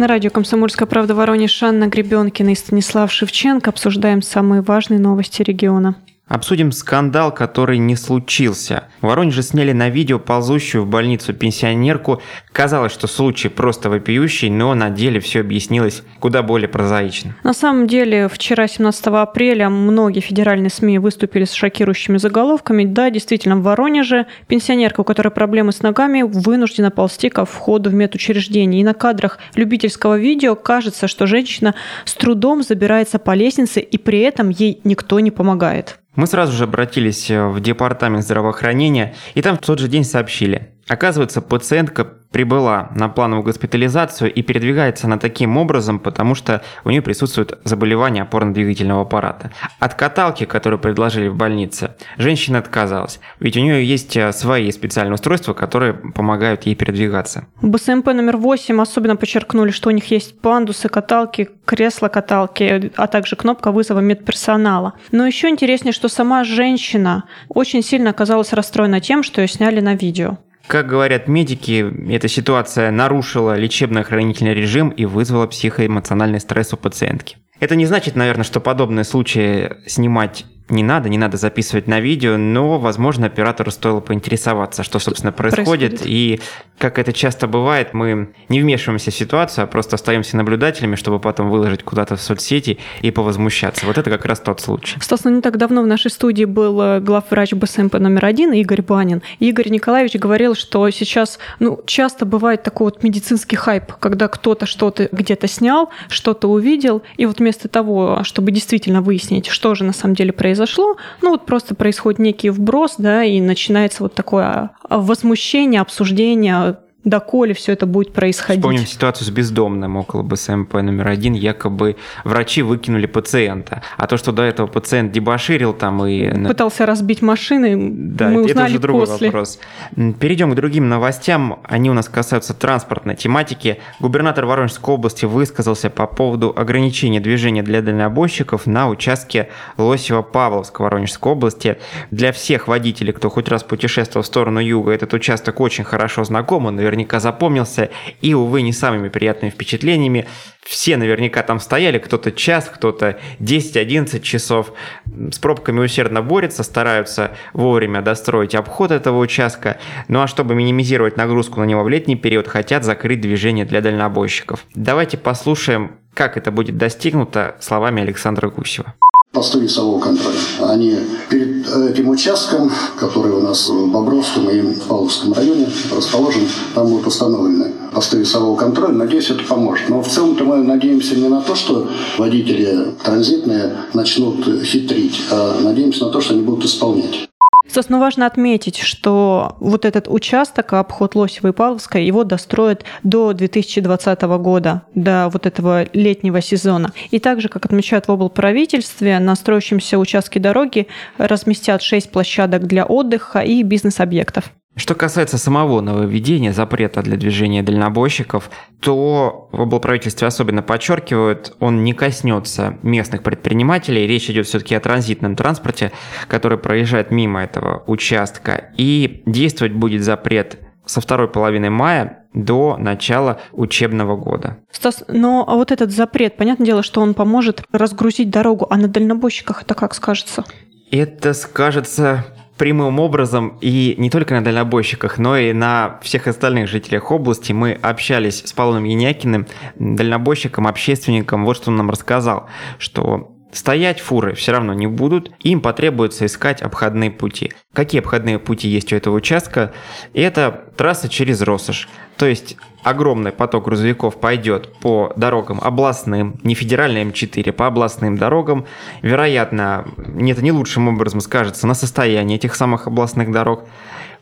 На радио «Комсомольская правда» Воронеж Анна Гребенкина и Станислав Шевченко обсуждаем самые важные новости региона. Обсудим скандал, который не случился. В Воронеже сняли на видео ползущую в больницу пенсионерку. Казалось, что случай просто вопиющий, но на деле все объяснилось куда более прозаично. На самом деле, вчера, 17 апреля, многие федеральные СМИ выступили с шокирующими заголовками. Да, действительно, в Воронеже пенсионерка, у которой проблемы с ногами, вынуждена ползти ко входу в медучреждение. И на кадрах любительского видео кажется, что женщина с трудом забирается по лестнице, и при этом ей никто не помогает. Мы сразу же обратились э, в департамент здравоохранения, и там в тот же день сообщили. Оказывается, пациентка прибыла на плановую госпитализацию и передвигается она таким образом, потому что у нее присутствует заболевание опорно-двигательного аппарата. От каталки, которую предложили в больнице, женщина отказалась, ведь у нее есть э, свои специальные устройства, которые помогают ей передвигаться. В БСМП номер 8 особенно подчеркнули, что у них есть пандусы, каталки, кресла-каталки, а также кнопка вызова медперсонала. Но еще интереснее, что сама женщина очень сильно оказалась расстроена тем, что ее сняли на видео. Как говорят медики, эта ситуация нарушила лечебно-охранительный режим и вызвала психоэмоциональный стресс у пациентки. Это не значит, наверное, что подобные случаи снимать не надо, не надо записывать на видео, но, возможно, оператору стоило поинтересоваться, что, собственно, происходит. происходит. И, как это часто бывает, мы не вмешиваемся в ситуацию, а просто остаемся наблюдателями, чтобы потом выложить куда-то в соцсети и повозмущаться. Вот это как раз тот случай. Стас, ну не так давно в нашей студии был э, главврач БСМП номер один Игорь Банин. Игорь Николаевич говорил, что сейчас ну, часто бывает такой вот медицинский хайп, когда кто-то что-то где-то снял, что-то увидел, и вот вместо того, чтобы действительно выяснить, что же на самом деле произошло, произошло, ну вот просто происходит некий вброс, да, и начинается вот такое возмущение, обсуждение доколе все это будет происходить. Вспомним ситуацию с бездомным около БСМП номер один. Якобы врачи выкинули пациента. А то, что до этого пациент дебоширил там и... Пытался разбить машины, да, мы узнали это уже другой после. вопрос. Перейдем к другим новостям. Они у нас касаются транспортной тематики. Губернатор Воронежской области высказался по поводу ограничения движения для дальнобойщиков на участке Лосева-Павловска Воронежской области. Для всех водителей, кто хоть раз путешествовал в сторону юга, этот участок очень хорошо знаком, он наверняка запомнился, и, увы, не самыми приятными впечатлениями. Все наверняка там стояли, кто-то час, кто-то 10-11 часов. С пробками усердно борются, стараются вовремя достроить обход этого участка. Ну а чтобы минимизировать нагрузку на него в летний период, хотят закрыть движение для дальнобойщиков. Давайте послушаем, как это будет достигнуто словами Александра Гусева посты весового контроля. Они перед этим участком, который у нас в Бобровском и Павловском районе расположен, там будут установлены посты весового контроля. Надеюсь, это поможет. Но в целом-то мы надеемся не на то, что водители транзитные начнут хитрить, а надеемся на то, что они будут исполнять. Собственно, важно отметить, что вот этот участок, обход Лосева и Павловска, его достроят до 2020 года, до вот этого летнего сезона. И также, как отмечают в облправительстве, на строящемся участке дороги разместят 6 площадок для отдыха и бизнес-объектов. Что касается самого нововведения запрета для движения дальнобойщиков, то в облправительстве особенно подчеркивают, он не коснется местных предпринимателей. Речь идет все-таки о транзитном транспорте, который проезжает мимо этого участка. И действовать будет запрет со второй половины мая до начала учебного года. Стас, но а вот этот запрет, понятное дело, что он поможет разгрузить дорогу, а на дальнобойщиках это как скажется? Это скажется прямым образом и не только на дальнобойщиках, но и на всех остальных жителях области. Мы общались с Павлом Янякиным, дальнобойщиком, общественником. Вот что он нам рассказал, что Стоять фуры все равно не будут, им потребуется искать обходные пути. Какие обходные пути есть у этого участка? Это трасса через Россошь. То есть огромный поток грузовиков пойдет по дорогам областным, не федеральной М4, по областным дорогам. Вероятно, это не лучшим образом скажется на состоянии этих самых областных дорог.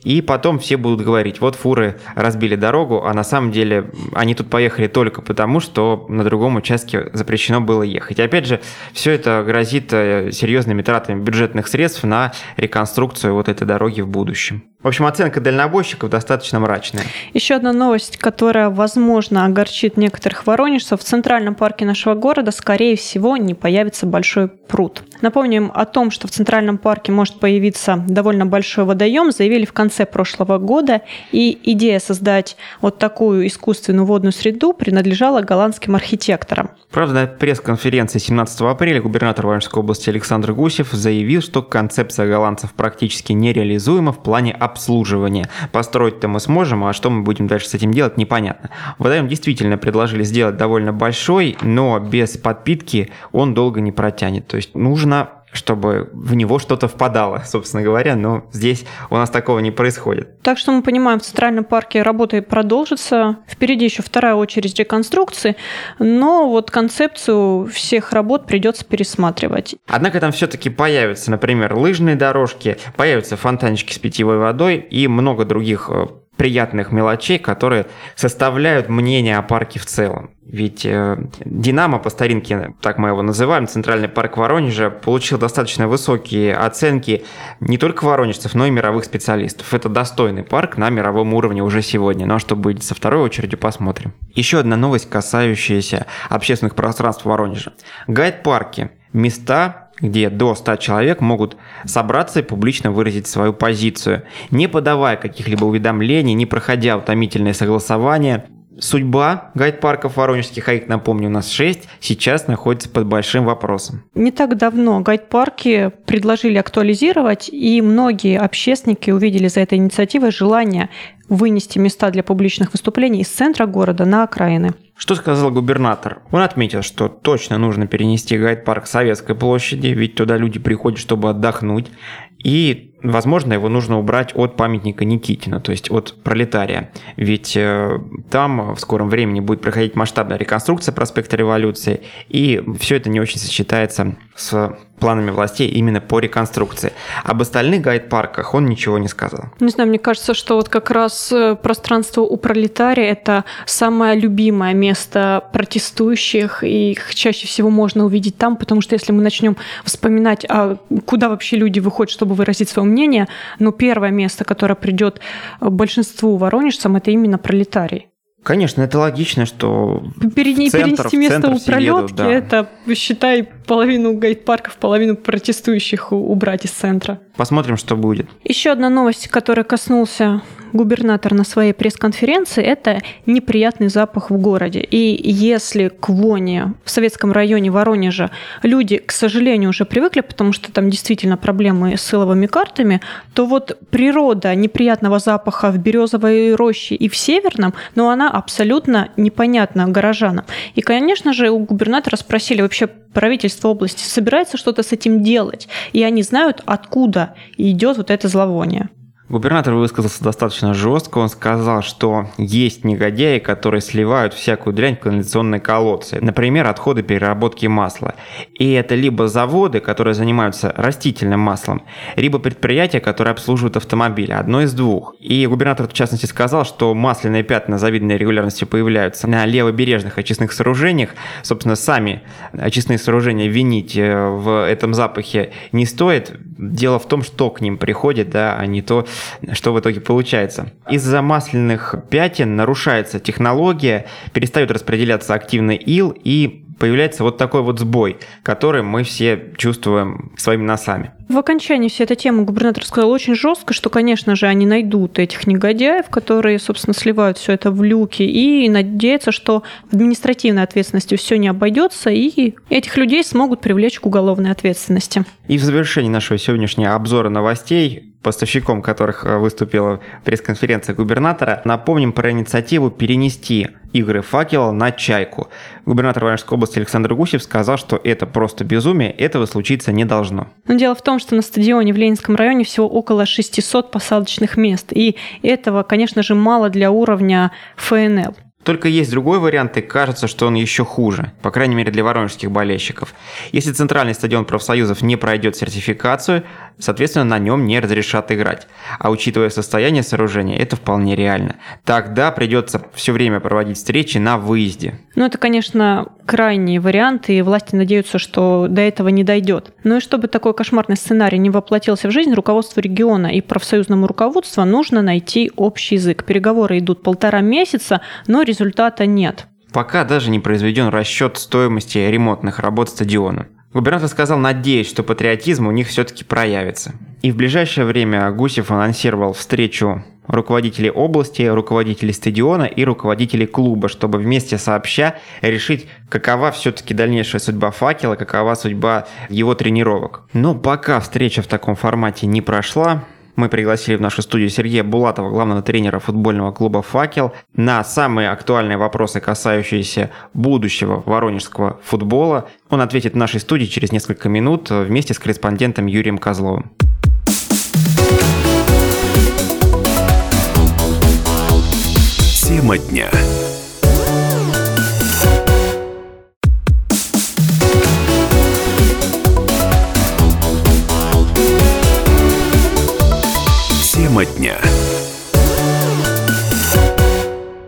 И потом все будут говорить, вот фуры разбили дорогу, а на самом деле они тут поехали только потому, что на другом участке запрещено было ехать. И опять же, все это грозит э, серьезными тратами бюджетных средств на реконструкцию вот этой дороги в будущем. В общем, оценка дальнобойщиков достаточно мрачная. Еще одна новость, которая, возможно, огорчит некоторых воронежцев. В центральном парке нашего города, скорее всего, не появится большой пруд. Напомним о том, что в центральном парке может появиться довольно большой водоем, заявили в конце прошлого года, и идея создать вот такую искусственную водную среду принадлежала голландским архитекторам. Правда, на пресс-конференции 17 апреля губернатор Воронежской области Александр Гусев заявил, что концепция голландцев практически нереализуема в плане обслуживания. Построить-то мы сможем, а что мы будем дальше с этим делать, непонятно. Водоем действительно предложили сделать довольно большой, но без подпитки он долго не протянет. То есть нужно чтобы в него что-то впадало, собственно говоря, но здесь у нас такого не происходит. Так что мы понимаем, в Центральном парке работа продолжится. Впереди еще вторая очередь реконструкции, но вот концепцию всех работ придется пересматривать. Однако там все-таки появятся, например, лыжные дорожки, появятся фонтанчики с питьевой водой и много других э, приятных мелочей, которые составляют мнение о парке в целом. Ведь э, Динамо, по старинке, так мы его называем, Центральный парк Воронежа, получил достаточно высокие оценки не только воронежцев, но и мировых специалистов. Это достойный парк на мировом уровне уже сегодня. Ну а что будет со второй очередью, посмотрим. Еще одна новость, касающаяся общественных пространств Воронежа. Гайд-парки – места, где до 100 человек могут собраться и публично выразить свою позицию, не подавая каких-либо уведомлений, не проходя утомительное согласование. Судьба гайд-парков воронежских, а их, напомню, у нас 6, сейчас находится под большим вопросом. Не так давно гайд-парки предложили актуализировать, и многие общественники увидели за этой инициативой желание вынести места для публичных выступлений из центра города на окраины. Что сказал губернатор? Он отметил, что точно нужно перенести гайд-парк Советской площади, ведь туда люди приходят, чтобы отдохнуть. И, возможно, его нужно убрать от памятника Никитина, то есть от пролетария. Ведь э, там в скором времени будет проходить масштабная реконструкция проспекта Революции, и все это не очень сочетается с планами властей именно по реконструкции. Об остальных гайд-парках он ничего не сказал. Не знаю, мне кажется, что вот как раз э, пространство у пролетария – это самое любимое место протестующих, и их чаще всего можно увидеть там, потому что если мы начнем вспоминать, а куда вообще люди выходят, чтобы выразить свое мнение, ну, первое место, которое придет большинству воронежцам, это именно пролетарий. Конечно, это логично, что Перед, центр, перенести место у пролетки, да. это, считай, половину гайд-парков, половину протестующих убрать из центра. Посмотрим, что будет. Еще одна новость, которая коснулся губернатор на своей пресс-конференции, это неприятный запах в городе. И если к воне в советском районе Воронежа люди, к сожалению, уже привыкли, потому что там действительно проблемы с силовыми картами, то вот природа неприятного запаха в Березовой роще и в Северном, но она абсолютно непонятна горожанам. И, конечно же, у губернатора спросили вообще правительство области собирается что-то с этим делать, и они знают, откуда идет вот это зловоние. Губернатор высказался достаточно жестко. Он сказал, что есть негодяи, которые сливают всякую дрянь в канализационные колодцы. Например, отходы переработки масла. И это либо заводы, которые занимаются растительным маслом, либо предприятия, которые обслуживают автомобили. Одно из двух. И губернатор в частности сказал, что масляные пятна завидной регулярностью появляются на левобережных очистных сооружениях. Собственно, сами очистные сооружения винить э, в этом запахе не стоит. Дело в том, что к ним приходит, да, а не то, что в итоге получается? Из-за масляных пятен нарушается технология, перестает распределяться активный ил и появляется вот такой вот сбой, который мы все чувствуем своими носами. В окончании всей этой темы губернатор сказал очень жестко, что, конечно же, они найдут этих негодяев, которые, собственно, сливают все это в люки, и надеются, что в административной ответственности все не обойдется, и этих людей смогут привлечь к уголовной ответственности. И в завершении нашего сегодняшнего обзора новостей поставщиком которых э, выступила пресс-конференция губернатора, напомним про инициативу перенести игры факела на чайку. Губернатор Воронежской области Александр Гусев сказал, что это просто безумие, этого случиться не должно. Но дело в том, что на стадионе в Ленинском районе всего около 600 посадочных мест, и этого, конечно же, мало для уровня ФНЛ. Только есть другой вариант, и кажется, что он еще хуже, по крайней мере для воронежских болельщиков. Если центральный стадион профсоюзов не пройдет сертификацию, соответственно, на нем не разрешат играть. А учитывая состояние сооружения, это вполне реально. Тогда придется все время проводить встречи на выезде. Ну, это, конечно, крайний вариант, и власти надеются, что до этого не дойдет. Ну и чтобы такой кошмарный сценарий не воплотился в жизнь, руководству региона и профсоюзному руководству нужно найти общий язык. Переговоры идут полтора месяца, но результата нет. Пока даже не произведен расчет стоимости ремонтных работ стадиона. Губернатор сказал, надеясь, что патриотизм у них все-таки проявится. И в ближайшее время Гусев анонсировал встречу руководителей области, руководителей стадиона и руководителей клуба, чтобы вместе сообща решить, какова все-таки дальнейшая судьба факела, какова судьба его тренировок. Но пока встреча в таком формате не прошла, мы пригласили в нашу студию Сергея Булатова, главного тренера футбольного клуба «Факел», на самые актуальные вопросы, касающиеся будущего воронежского футбола. Он ответит в нашей студии через несколько минут вместе с корреспондентом Юрием Козловым. Тема дня. Тема дня.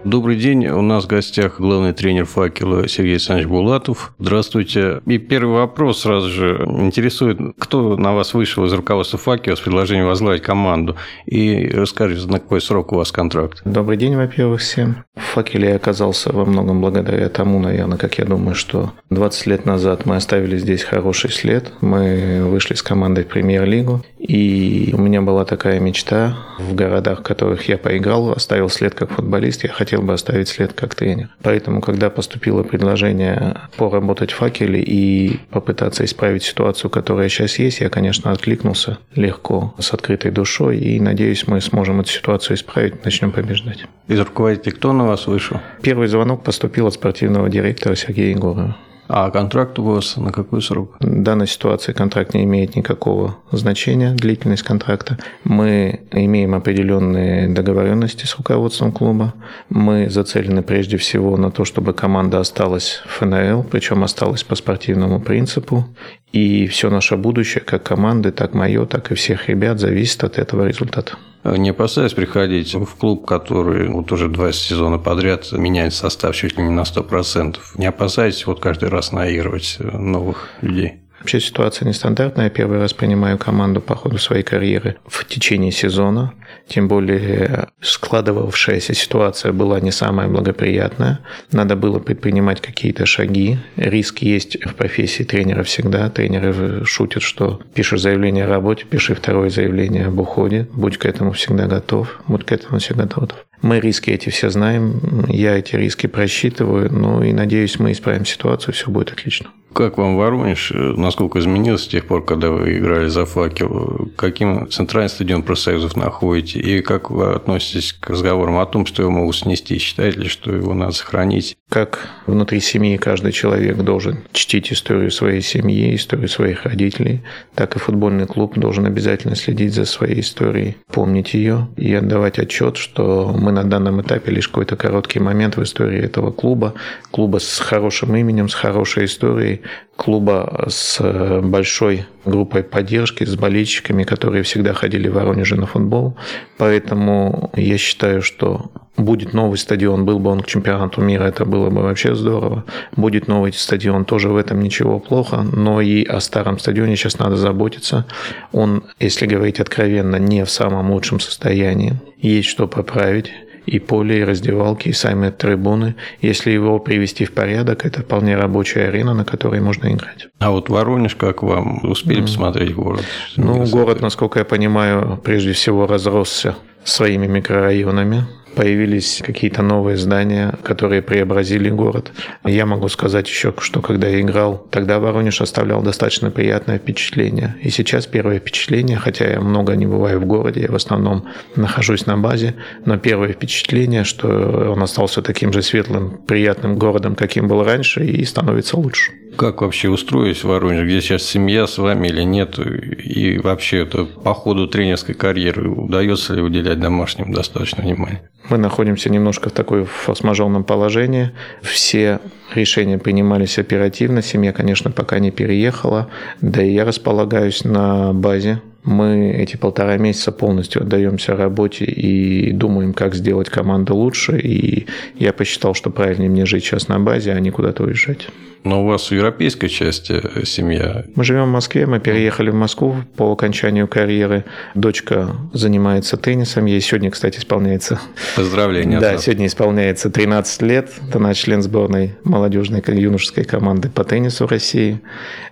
Добрый день. У нас в гостях главный тренер «Факела» Сергей Александрович Булатов. Здравствуйте. И первый вопрос сразу же интересует, кто на вас вышел из руководства «Факела» с предложением возглавить команду? И расскажите, на какой срок у вас контракт? Добрый день, во-первых, всем. В «Факеле» я оказался во многом благодаря тому, наверное, как я думаю, что 20 лет назад мы оставили здесь хороший след. Мы вышли с командой в премьер-лигу. И у меня была такая мечта в городах, в которых я поиграл, оставил след как футболист. Я хотел бы оставить след как тренер. Поэтому, когда поступило предложение поработать в факеле и попытаться исправить ситуацию, которая сейчас есть, я, конечно, откликнулся легко, с открытой душой, и надеюсь, мы сможем эту ситуацию исправить, начнем побеждать. Из руководителей кто на вас вышел? Первый звонок поступил от спортивного директора Сергея Егорова. А контракт у вас на какой срок? В данной ситуации контракт не имеет никакого значения, длительность контракта. Мы имеем определенные договоренности с руководством клуба. Мы зацелены прежде всего на то, чтобы команда осталась в ФНЛ, причем осталась по спортивному принципу. И все наше будущее, как команды, так мое, так и всех ребят, зависит от этого результата. Не опасаясь приходить в клуб, который вот уже два сезона подряд меняет состав чуть ли не на 100%. Не опасайтесь вот каждый раз наигрывать новых людей. Вообще ситуация нестандартная. Я первый раз принимаю команду по ходу своей карьеры в течение сезона. Тем более складывавшаяся ситуация была не самая благоприятная. Надо было предпринимать какие-то шаги. Риск есть в профессии тренера всегда. Тренеры шутят, что пишешь заявление о работе, пиши второе заявление об уходе. Будь к этому всегда готов. Будь к этому всегда готов. Мы риски эти все знаем. Я эти риски просчитываю. Ну и надеюсь, мы исправим ситуацию. Все будет отлично. Как вам Воронеж? Насколько изменилось с тех пор, когда вы играли за факел? Каким центральный стадион профсоюзов находите? И как вы относитесь к разговорам о том, что его могут снести? Считаете ли, что его надо сохранить? Как внутри семьи каждый человек должен чтить историю своей семьи, историю своих родителей, так и футбольный клуб должен обязательно следить за своей историей, помнить ее и отдавать отчет, что мы на данном этапе лишь какой-то короткий момент в истории этого клуба, клуба с хорошим именем, с хорошей историей, клуба с большой группой поддержки, с болельщиками, которые всегда ходили в Воронеже на футбол. Поэтому я считаю, что будет новый стадион, был бы он к чемпионату мира, это было бы вообще здорово. Будет новый стадион, тоже в этом ничего плохо, но и о старом стадионе сейчас надо заботиться. Он, если говорить откровенно, не в самом лучшем состоянии. Есть что поправить и поле, и раздевалки, и сами трибуны. Если его привести в порядок, это вполне рабочая арена, на которой можно играть. А вот Воронеж, как вам? Успели mm. посмотреть город? Ну, город, насколько я понимаю, прежде всего разросся своими микрорайонами появились какие-то новые здания, которые преобразили город. Я могу сказать еще, что когда я играл, тогда Воронеж оставлял достаточно приятное впечатление. И сейчас первое впечатление, хотя я много не бываю в городе, я в основном нахожусь на базе, но первое впечатление, что он остался таким же светлым, приятным городом, каким был раньше, и становится лучше. Как вообще устроились в Воронеже? Где сейчас семья с вами или нет? И вообще это по ходу тренерской карьеры удается ли уделять домашним достаточно внимания? Мы находимся немножко в такой форс-мажорном положении. Все решения принимались оперативно. Семья, конечно, пока не переехала. Да и я располагаюсь на базе мы эти полтора месяца полностью отдаемся работе и думаем, как сделать команду лучше. И я посчитал, что правильнее мне жить сейчас на базе, а не куда-то уезжать. Но у вас в европейской части э, семья? Мы живем в Москве, мы переехали в Москву по окончанию карьеры. Дочка занимается теннисом, ей сегодня, кстати, исполняется... Поздравления. Да, сегодня исполняется 13 лет. Она член сборной молодежной юношеской команды по теннису России.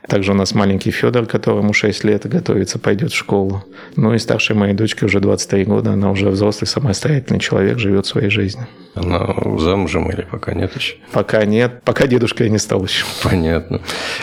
Также у нас маленький Федор, которому 6 лет, готовится, пойдет школу. Ну и старшей моей дочке уже 23 года, она уже взрослый, самостоятельный человек, живет своей жизнью. Она замужем или пока нет еще? Пока нет. Пока дедушка и не стал еще. Понятно.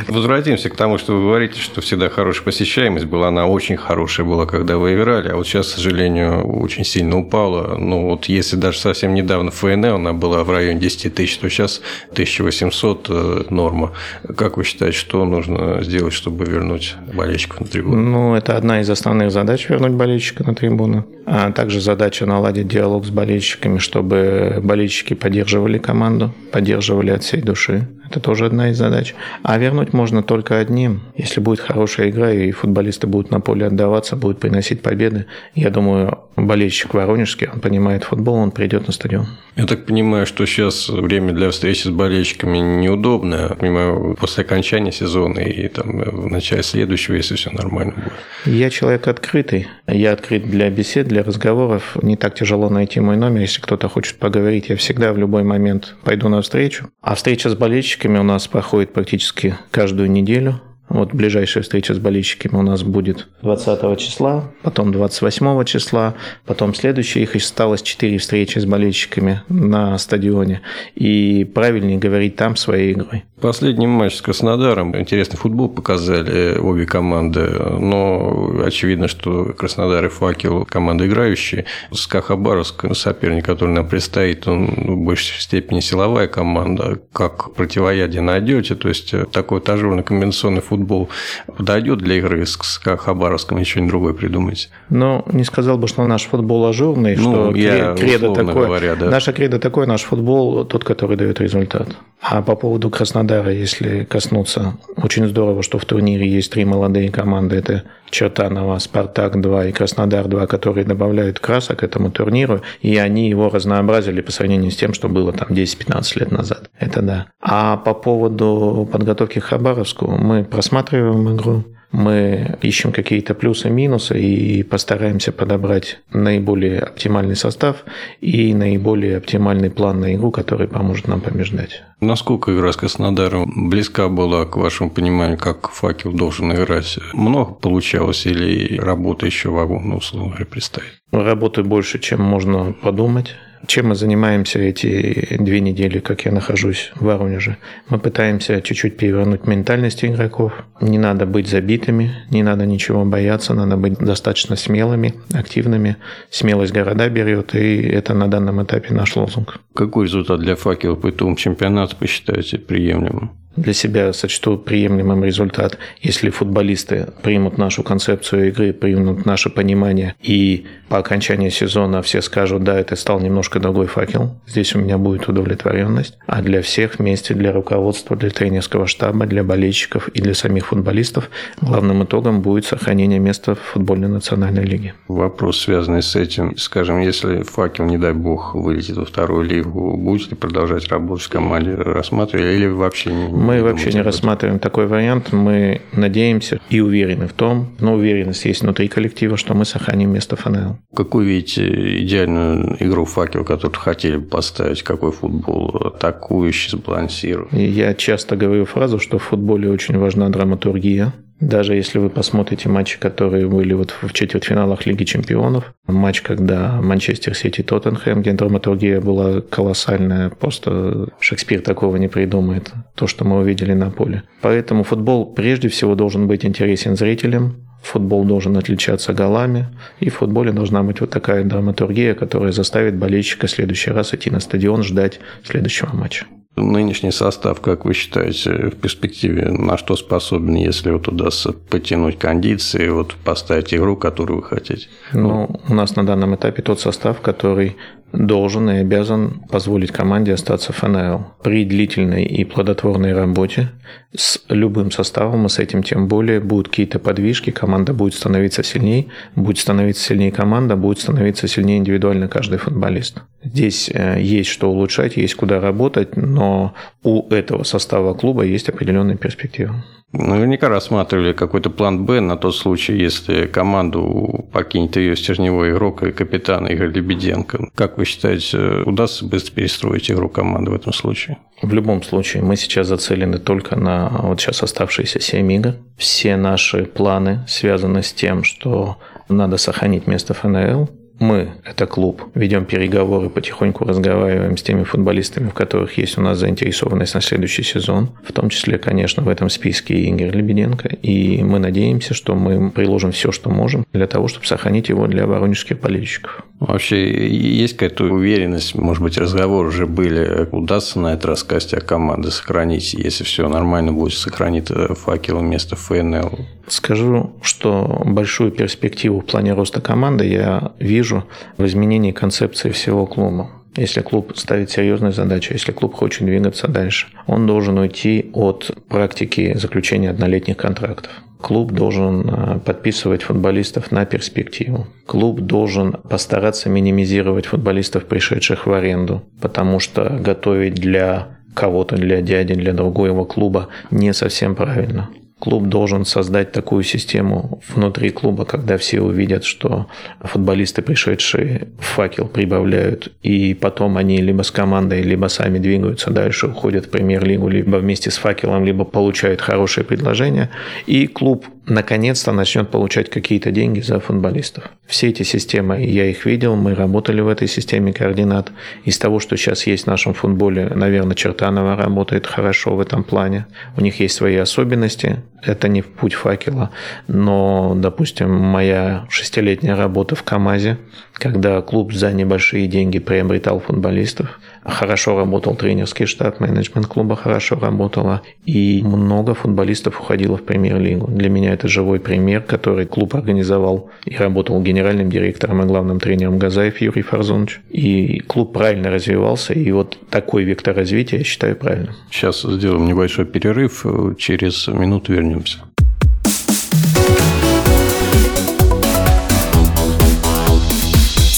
Возвратимся к тому, что вы говорите, что всегда хорошая посещаемость была. Она очень хорошая была, когда вы играли, а вот сейчас, к сожалению, очень сильно упала. Ну вот если даже совсем недавно ФНЛ она была в районе 10 тысяч, то сейчас 1800 э, норма. Как вы считаете, что нужно сделать, чтобы вернуть болельщиков на трибуну? Ну, это одна из основных задач вернуть болельщика на трибуну. А также задача наладить диалог с болельщиками, чтобы болельщики поддерживали команду, поддерживали от всей души. Это тоже одна из задач. А вернуть можно только одним. Если будет хорошая игра, и футболисты будут на поле отдаваться, будут приносить победы, я думаю, болельщик воронежский, он понимает футбол, он придет на стадион. Я так понимаю, что сейчас время для встречи с болельщиками неудобное. Я понимаю, после окончания сезона и там, в начале следующего, если все нормально будет. Я человек открытый. Я открыт для бесед, для разговоров. Не так тяжело найти мой номер. Если кто-то хочет поговорить, я всегда в любой момент пойду на встречу. А встреча с болельщиками у нас проходит практически каждую неделю. Вот ближайшая встреча с болельщиками у нас будет 20 числа, потом 28 числа, потом следующая. Их осталось 4 встречи с болельщиками на стадионе. И правильнее говорить там своей игрой. Последний матч с Краснодаром. Интересный футбол показали обе команды. Но очевидно, что Краснодар и Факел команды играющие. СКА Хабаровск, соперник, который нам предстоит, он в большей степени силовая команда. Как противоядие найдете? То есть такой ажурный комбинационный футбол футбол подойдет для игры с Хабаровском, ничего не другое придумайте? Ну, не сказал бы, что наш футбол ажурный, ну, что я, кредо такое. Говоря, да. Наша кредо такой, наш футбол тот, который дает результат. А по поводу Краснодара, если коснуться, очень здорово, что в турнире есть три молодые команды. Это Чертанова, Спартак-2 и Краснодар-2, которые добавляют красок этому турниру, и они его разнообразили по сравнению с тем, что было там 10-15 лет назад. Это да. А по поводу подготовки к Хабаровску, мы просматриваем игру, мы ищем какие-то плюсы, минусы и постараемся подобрать наиболее оптимальный состав и наиболее оптимальный план на игру, который поможет нам побеждать. Насколько игра с Краснодаром близка была к вашему пониманию, как факел должен играть? Много получалось или работа еще вагон, условно говоря, предстоит? Работы больше, чем можно подумать. Чем мы занимаемся эти две недели, как я нахожусь в Воронеже? Мы пытаемся чуть-чуть перевернуть ментальность игроков. Не надо быть забитыми, не надо ничего бояться, надо быть достаточно смелыми, активными. Смелость города берет, и это на данном этапе наш лозунг. Какой результат для факела по итогам чемпионата посчитаете приемлемым? Для себя сочту приемлемым результат, если футболисты примут нашу концепцию игры, примут наше понимание, и по окончании сезона все скажут, да, это стал немножко другой факел, здесь у меня будет удовлетворенность. А для всех вместе, для руководства, для тренерского штаба, для болельщиков и для самих футболистов главным итогом будет сохранение места в футбольной национальной лиге. Вопрос, связанный с этим, скажем, если факел, не дай бог, вылетит во вторую лигу, будете ли продолжать работать в команде, рассматривали или вообще не мы вообще не рассматриваем такой вариант. Мы надеемся и уверены в том, но уверенность есть внутри коллектива, что мы сохраним место ФНЛ. Какую видите идеальную игру факел, которую хотели бы поставить? Какой футбол? Атакующий, сбалансированный? Я часто говорю фразу, что в футболе очень важна драматургия. Даже если вы посмотрите матчи, которые были вот в четвертьфиналах Лиги Чемпионов, матч, когда Манчестер Сити Тоттенхэм, где драматургия была колоссальная, просто Шекспир такого не придумает, то, что мы увидели на поле. Поэтому футбол прежде всего должен быть интересен зрителям, футбол должен отличаться голами, и в футболе должна быть вот такая драматургия, которая заставит болельщика в следующий раз идти на стадион, ждать следующего матча. Нынешний состав, как вы считаете, в перспективе на что способен, если вот удастся потянуть кондиции, вот поставить игру, которую вы хотите? Ну, у нас на данном этапе тот состав, который должен и обязан позволить команде остаться в ФНЛ. При длительной и плодотворной работе с любым составом, и с этим тем более, будут какие-то подвижки, команда будет становиться сильнее, будет становиться сильнее команда, будет становиться сильнее индивидуально каждый футболист. Здесь э, есть что улучшать, есть куда работать, но у этого состава клуба есть определенные перспективы. Наверняка рассматривали какой-то план «Б» на тот случай, если команду покинет ее стержневой игрок и капитан Игорь Лебеденко. Как вы считаете, удастся быстро перестроить игру команды в этом случае? В любом случае, мы сейчас зацелены только на вот сейчас оставшиеся 7 игр. Все наши планы связаны с тем, что надо сохранить место ФНЛ, мы, это клуб, ведем переговоры, потихоньку разговариваем с теми футболистами, в которых есть у нас заинтересованность на следующий сезон. В том числе, конечно, в этом списке и Игорь Лебеденко. И мы надеемся, что мы приложим все, что можем для того, чтобы сохранить его для воронежских болельщиков. Вообще, есть какая-то уверенность, может быть, разговоры уже были, удастся на этот раз Костя команды сохранить, если все нормально будет, сохранит факел вместо ФНЛ? Скажу, что большую перспективу в плане роста команды я вижу в изменении концепции всего клуба. Если клуб ставит серьезную задачу, если клуб хочет двигаться дальше, он должен уйти от практики заключения однолетних контрактов. Клуб должен э, подписывать футболистов на перспективу. Клуб должен постараться минимизировать футболистов, пришедших в аренду, потому что готовить для кого-то, для дяди, для другого клуба не совсем правильно клуб должен создать такую систему внутри клуба, когда все увидят, что футболисты, пришедшие в факел, прибавляют, и потом они либо с командой, либо сами двигаются дальше, уходят в премьер-лигу, либо вместе с факелом, либо получают хорошие предложения, и клуб наконец-то начнет получать какие-то деньги за футболистов. Все эти системы, я их видел, мы работали в этой системе координат. Из того, что сейчас есть в нашем футболе, наверное, Чертанова работает хорошо в этом плане. У них есть свои особенности. Это не путь факела. Но, допустим, моя шестилетняя работа в КАМАЗе, когда клуб за небольшие деньги приобретал футболистов, хорошо работал тренерский штаб, менеджмент клуба хорошо работала, и много футболистов уходило в премьер-лигу. Для меня это живой пример, который клуб организовал и работал генеральным директором и главным тренером Газаев Юрий Фарзонович. И клуб правильно развивался, и вот такой вектор развития я считаю правильным. Сейчас сделаем небольшой перерыв, через минуту вернемся.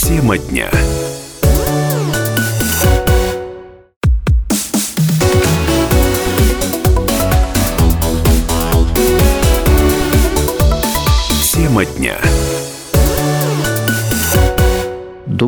Тема дня. Тема дня.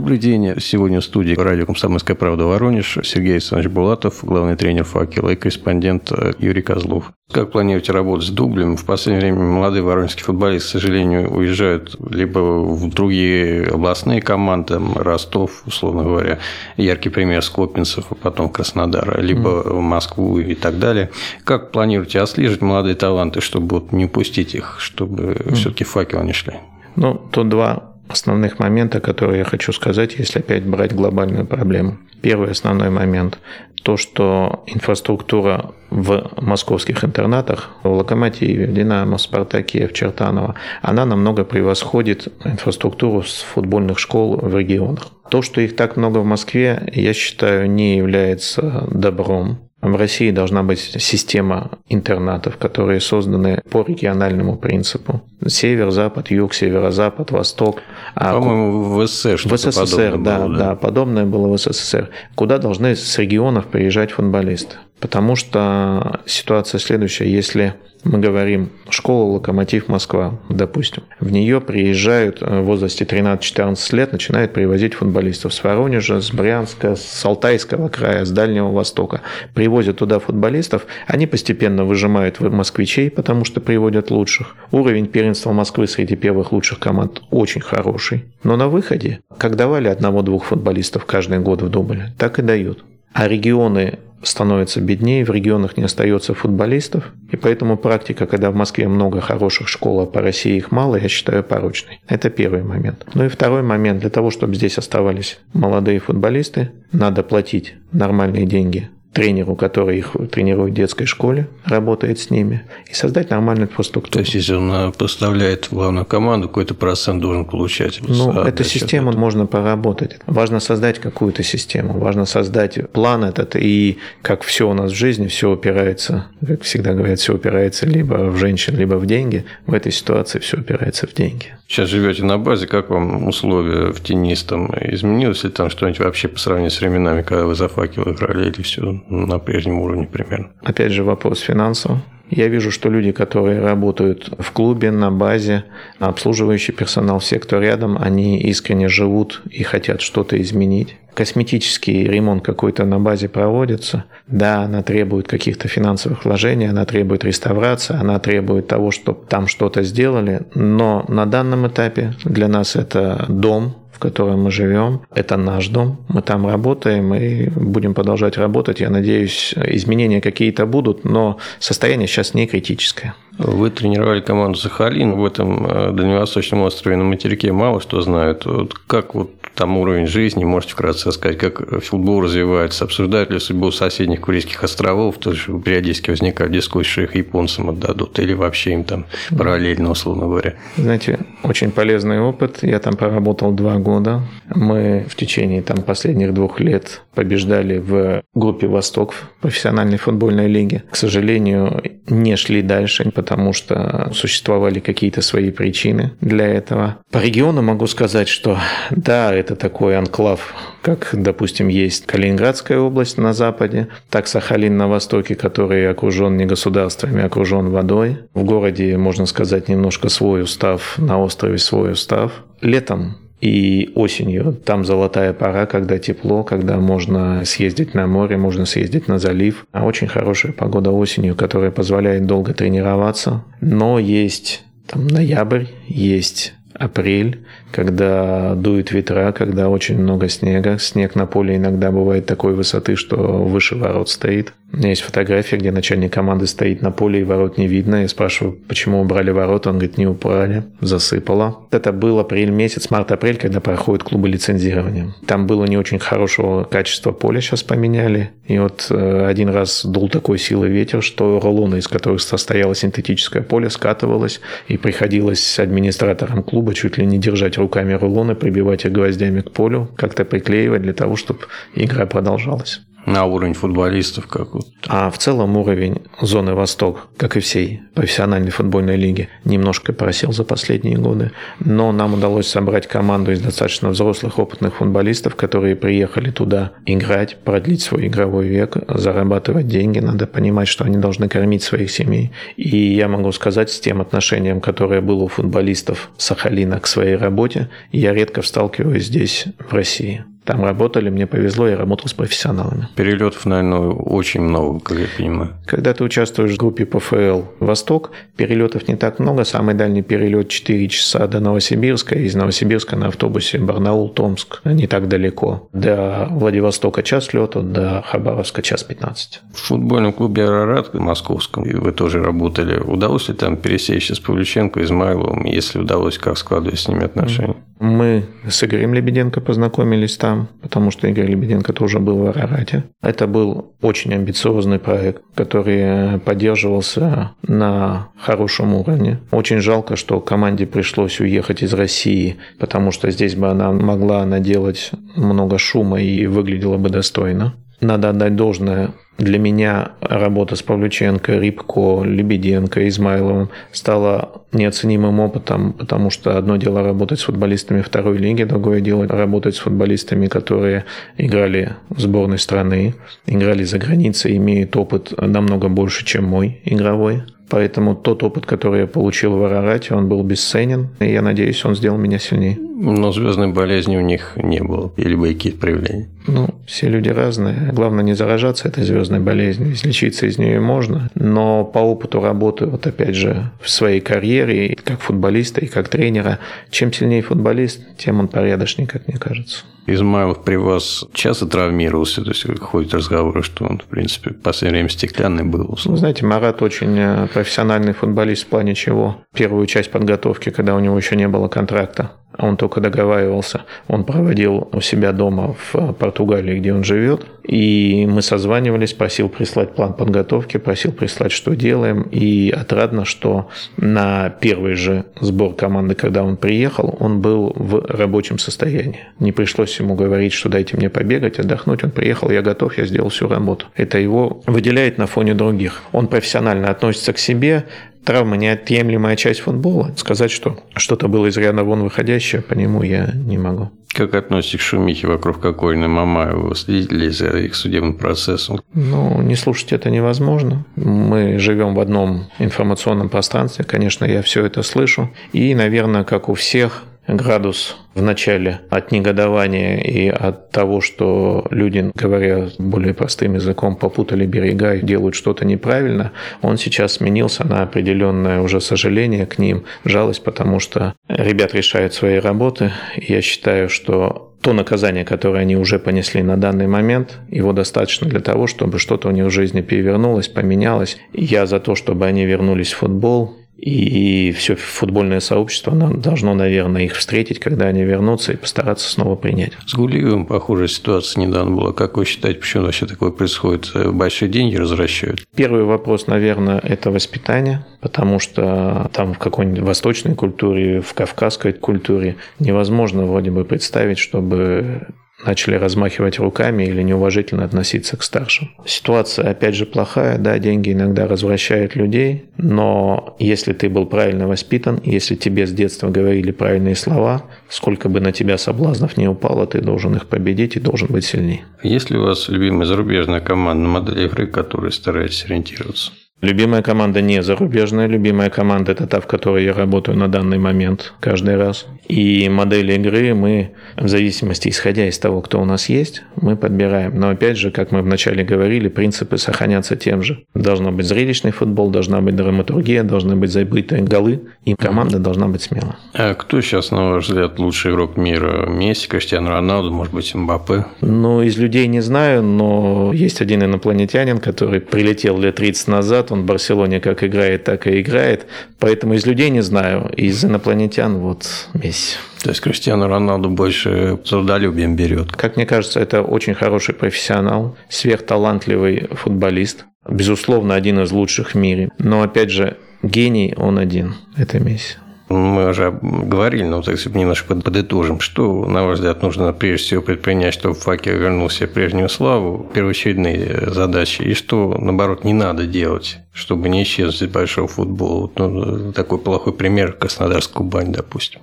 Добрый день. Сегодня в студии радио «Комсомольская правда» Воронеж Сергей Александрович Булатов, главный тренер «Факела» и корреспондент э, Юрий Козлов. Как планируете работать с дублем? В последнее время молодые воронежские футболисты, к сожалению, уезжают либо в другие областные команды, там, Ростов, условно говоря, яркий пример Скопинцев, а потом Краснодар, либо mm. в Москву и так далее. Как планируете отслеживать молодые таланты, чтобы вот не упустить их, чтобы mm. все-таки факел не шли? Ну, тут два основных момента, которые я хочу сказать, если опять брать глобальную проблему. Первый основной момент – то, что инфраструктура в московских интернатах, в Локомотиве, в Динамо, в Спартаке, в Чертаново, она намного превосходит инфраструктуру с футбольных школ в регионах. То, что их так много в Москве, я считаю, не является добром. В России должна быть система интернатов, которые созданы по региональному принципу. Север, запад, юг, северо-запад, восток. А По-моему, в СССР что-то В СССР, да, было, да, да, подобное было в СССР. Куда должны с регионов приезжать футболисты? Потому что ситуация следующая. Если мы говорим школа «Локомотив Москва», допустим, в нее приезжают в возрасте 13-14 лет, начинают привозить футболистов с Воронежа, с Брянска, с Алтайского края, с Дальнего Востока. Привозят туда футболистов, они постепенно выжимают москвичей, потому что приводят лучших. Уровень первенства Москвы среди первых лучших команд очень хороший. Но на выходе, как давали одного-двух футболистов каждый год в дубле, так и дают. А регионы становится беднее, в регионах не остается футболистов, и поэтому практика, когда в Москве много хороших школ, а по России их мало, я считаю порочной. Это первый момент. Ну и второй момент, для того, чтобы здесь оставались молодые футболисты, надо платить нормальные деньги тренеру, который их тренирует в детской школе, работает с ними, и создать нормальную инфраструктуру. То есть, если он э, поставляет в главную команду, какой-то процент должен получать? Ну, эту систему можно поработать. Важно создать какую-то систему, важно создать план этот, и как все у нас в жизни, все упирается, как всегда говорят, все упирается либо в женщин, либо в деньги. В этой ситуации все упирается в деньги. Сейчас живете на базе, как вам условия в теннистом? Изменилось ли там что-нибудь вообще по сравнению с временами, когда вы за факел играли, или все на прежнем уровне примерно? Опять же, вопрос финансов. Я вижу, что люди, которые работают в клубе, на базе, обслуживающий персонал, все, кто рядом, они искренне живут и хотят что-то изменить. Косметический ремонт какой-то на базе проводится. Да, она требует каких-то финансовых вложений, она требует реставрации, она требует того, чтобы там что-то сделали. Но на данном этапе для нас это дом, в котором мы живем. Это наш дом. Мы там работаем и будем продолжать работать. Я надеюсь, изменения какие-то будут, но состояние сейчас не критическое. Вы тренировали команду Сахалин в этом э, дальневосточном острове на материке. Мало что знают. Вот как вот там уровень жизни, можете вкратце рассказать, как футбол развивается, обсуждают ли судьбу соседних Курильских островов, тоже периодически возникают дискуссии, что их японцам отдадут, или вообще им там параллельно, условно говоря. Знаете, очень полезный опыт. Я там проработал два года. Мы в течение там последних двух лет побеждали в группе «Восток» в профессиональной футбольной лиге. К сожалению, не шли дальше, потому что существовали какие-то свои причины для этого. По региону могу сказать, что да, это такой анклав, как, допустим, есть Калининградская область на западе, так Сахалин на востоке, который окружен не государствами, а окружен водой. В городе, можно сказать, немножко свой устав, на острове свой устав. Летом и осенью там золотая пора, когда тепло, когда можно съездить на море, можно съездить на залив. А очень хорошая погода осенью, которая позволяет долго тренироваться. Но есть там ноябрь, есть апрель, когда дует ветра, когда очень много снега. Снег на поле иногда бывает такой высоты, что выше ворот стоит. Меня есть фотография, где начальник команды стоит на поле и ворот не видно. Я спрашиваю, почему убрали ворот. Он говорит, не убрали, засыпало. Это был апрель месяц, март-апрель, когда проходят клубы лицензирования. Там было не очень хорошего качества поля, сейчас поменяли. И вот э, один раз дул такой силы ветер, что рулоны, из которых состояло синтетическое поле, скатывалось, и приходилось администраторам клуба чуть ли не держать руками рулоны, прибивать их гвоздями к полю, как-то приклеивать для того, чтобы игра продолжалась. На уровень футболистов как вот. А в целом уровень зоны Восток, как и всей профессиональной футбольной лиги, немножко просел за последние годы. Но нам удалось собрать команду из достаточно взрослых, опытных футболистов, которые приехали туда играть, продлить свой игровой век, зарабатывать деньги. Надо понимать, что они должны кормить своих семей. И я могу сказать, с тем отношением, которое было у футболистов Сахалина к своей работе, я редко сталкиваюсь здесь, в России. Там работали, мне повезло, я работал с профессионалами. Перелетов, наверное, очень много, как я понимаю. Когда ты участвуешь в группе ПФЛ «Восток», перелетов не так много. Самый дальний перелет 4 часа до Новосибирска. Из Новосибирска на автобусе Барнаул, Томск. Не так далеко. До Владивостока час лета, до Хабаровска час 15. В футбольном клубе «Арарат» в московском вы тоже работали. Удалось ли там пересечься с Павлюченко, Измайловым? Если удалось, как складывать с ними отношения? Мы с Игорем Лебеденко познакомились там, потому что Игорь Лебеденко тоже был в Арарате. Это был очень амбициозный проект, который поддерживался на хорошем уровне. Очень жалко, что команде пришлось уехать из России, потому что здесь бы она могла наделать много шума и выглядела бы достойно. Надо отдать должное для меня работа с Павлюченко, Рибко, Лебеденко, Измайловым стала неоценимым опытом, потому что одно дело работать с футболистами второй лиги, другое дело работать с футболистами, которые играли в сборной страны, играли за границей, имеют опыт намного больше, чем мой игровой. Поэтому тот опыт, который я получил в Арарате, он был бесценен, и я надеюсь, он сделал меня сильнее. Но звездной болезни у них не было, или бы какие-то проявления. Ну, все люди разные. Главное не заражаться этой звездной болезнью. Излечиться из нее можно. Но по опыту работы, вот опять же, в своей карьере, как футболиста и как тренера, чем сильнее футболист, тем он порядочнее, как мне кажется. Измайлов при вас часто травмировался? То есть ходят разговоры, что он, в принципе, в последнее время стеклянный был. Вы знаете, Марат очень э, профессиональный футболист в плане чего. Первую часть подготовки, когда у него еще не было контракта, он только договаривался. Он проводил у себя дома в Португалии, где он живет. И мы созванивались, просил прислать план подготовки, просил прислать, что делаем. И отрадно, что на первый же сбор команды, когда он приехал, он был в рабочем состоянии. Не пришлось ему говорить, что дайте мне побегать, отдохнуть. Он приехал, я готов, я сделал всю работу. Это его выделяет на фоне других. Он профессионально относится к себе, Травма – неотъемлемая часть футбола. Сказать, что что-то было из ряда вон выходящее, по нему я не могу. Как относитесь к шумихе вокруг Кокорина Мамаева? Следите ли за их судебным процессом? Ну, не слушать это невозможно. Мы живем в одном информационном пространстве. Конечно, я все это слышу. И, наверное, как у всех, градус в начале от негодования и от того, что люди, говоря более простым языком, попутали берега и делают что-то неправильно, он сейчас сменился на определенное уже сожаление к ним, жалость, потому что ребят решают свои работы. Я считаю, что то наказание, которое они уже понесли на данный момент, его достаточно для того, чтобы что-то у них в жизни перевернулось, поменялось. Я за то, чтобы они вернулись в футбол, и все футбольное сообщество должно, наверное, их встретить, когда они вернутся, и постараться снова принять. С Гулиевым похожая ситуация недавно была. Как вы считаете, почему вообще такое происходит? Большие деньги возвращают? Первый вопрос, наверное, это воспитание, потому что там в какой-нибудь восточной культуре, в кавказской культуре невозможно вроде бы представить, чтобы начали размахивать руками или неуважительно относиться к старшим. Ситуация, опять же, плохая, да, деньги иногда развращают людей, но если ты был правильно воспитан, если тебе с детства говорили правильные слова, сколько бы на тебя соблазнов не упало, ты должен их победить и должен быть сильнее. Есть ли у вас любимая зарубежная команда, модель игры, которой стараетесь ориентироваться? Любимая команда не зарубежная, любимая команда это та, в которой я работаю на данный момент каждый раз. И модели игры мы, в зависимости, исходя из того, кто у нас есть, мы подбираем. Но опять же, как мы вначале говорили, принципы сохранятся тем же. Должно быть зрелищный футбол, должна быть драматургия, должны быть забытые голы, и команда должна быть смела. А кто сейчас, на ваш взгляд, лучший игрок мира? Месси, Криштиану Роналду, может быть, Мбаппе? Ну, из людей не знаю, но есть один инопланетянин, который прилетел лет 30 назад, он в Барселоне как играет, так и играет. Поэтому из людей не знаю. Из инопланетян вот Месси. То есть Криштиану Роналду больше трудолюбием берет. Как мне кажется, это очень хороший профессионал, сверхталантливый футболист. Безусловно, один из лучших в мире. Но опять же, гений он один. Это Месси. Мы уже говорили, но так если немножко подытожим, что, на ваш взгляд, нужно прежде всего предпринять, чтобы факел вернул себе прежнюю славу, первоочередные задачи, и что, наоборот, не надо делать, чтобы не исчезнуть большого футбола. Вот, ну, такой плохой пример Краснодарская Кубань, допустим.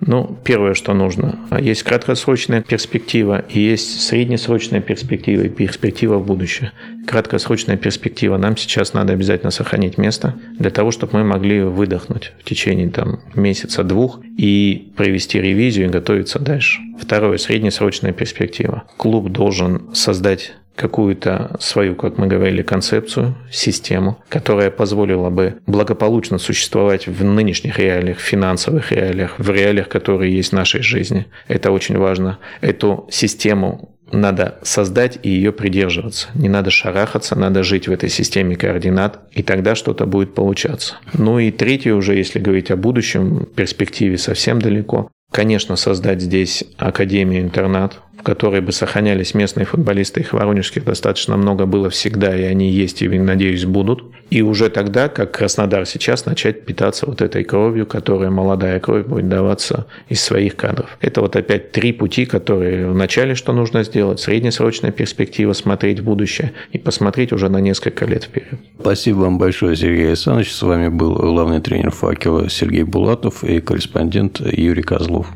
Ну, первое, что нужно. Есть краткосрочная перспектива, и есть среднесрочная перспектива, и перспектива в будущее. Краткосрочная перспектива. Нам сейчас надо обязательно сохранить место для того, чтобы мы могли выдохнуть в течение там, месяца-двух и провести ревизию и готовиться дальше. Второе, среднесрочная перспектива. Клуб должен создать какую-то свою, как мы говорили, концепцию, систему, которая позволила бы благополучно существовать в нынешних реалиях, финансовых реалиях, в реалиях, которые есть в нашей жизни. Это очень важно. Эту систему надо создать и ее придерживаться. Не надо шарахаться, надо жить в этой системе координат, и тогда что-то будет получаться. Ну и третье уже, если говорить о будущем, перспективе совсем далеко, конечно, создать здесь академию-интернат, которой бы сохранялись местные футболисты, их воронежских достаточно много было всегда, и они есть, и, надеюсь, будут. И уже тогда, как Краснодар сейчас, начать питаться вот этой кровью, которая молодая кровь будет даваться из своих кадров. Это вот опять три пути, которые вначале что нужно сделать, среднесрочная перспектива, смотреть в будущее и посмотреть уже на несколько лет вперед. Спасибо вам большое, Сергей Александрович. С вами был главный тренер «Факела» Сергей Булатов и корреспондент Юрий Козлов.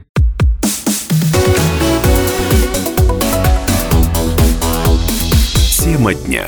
Тема дня.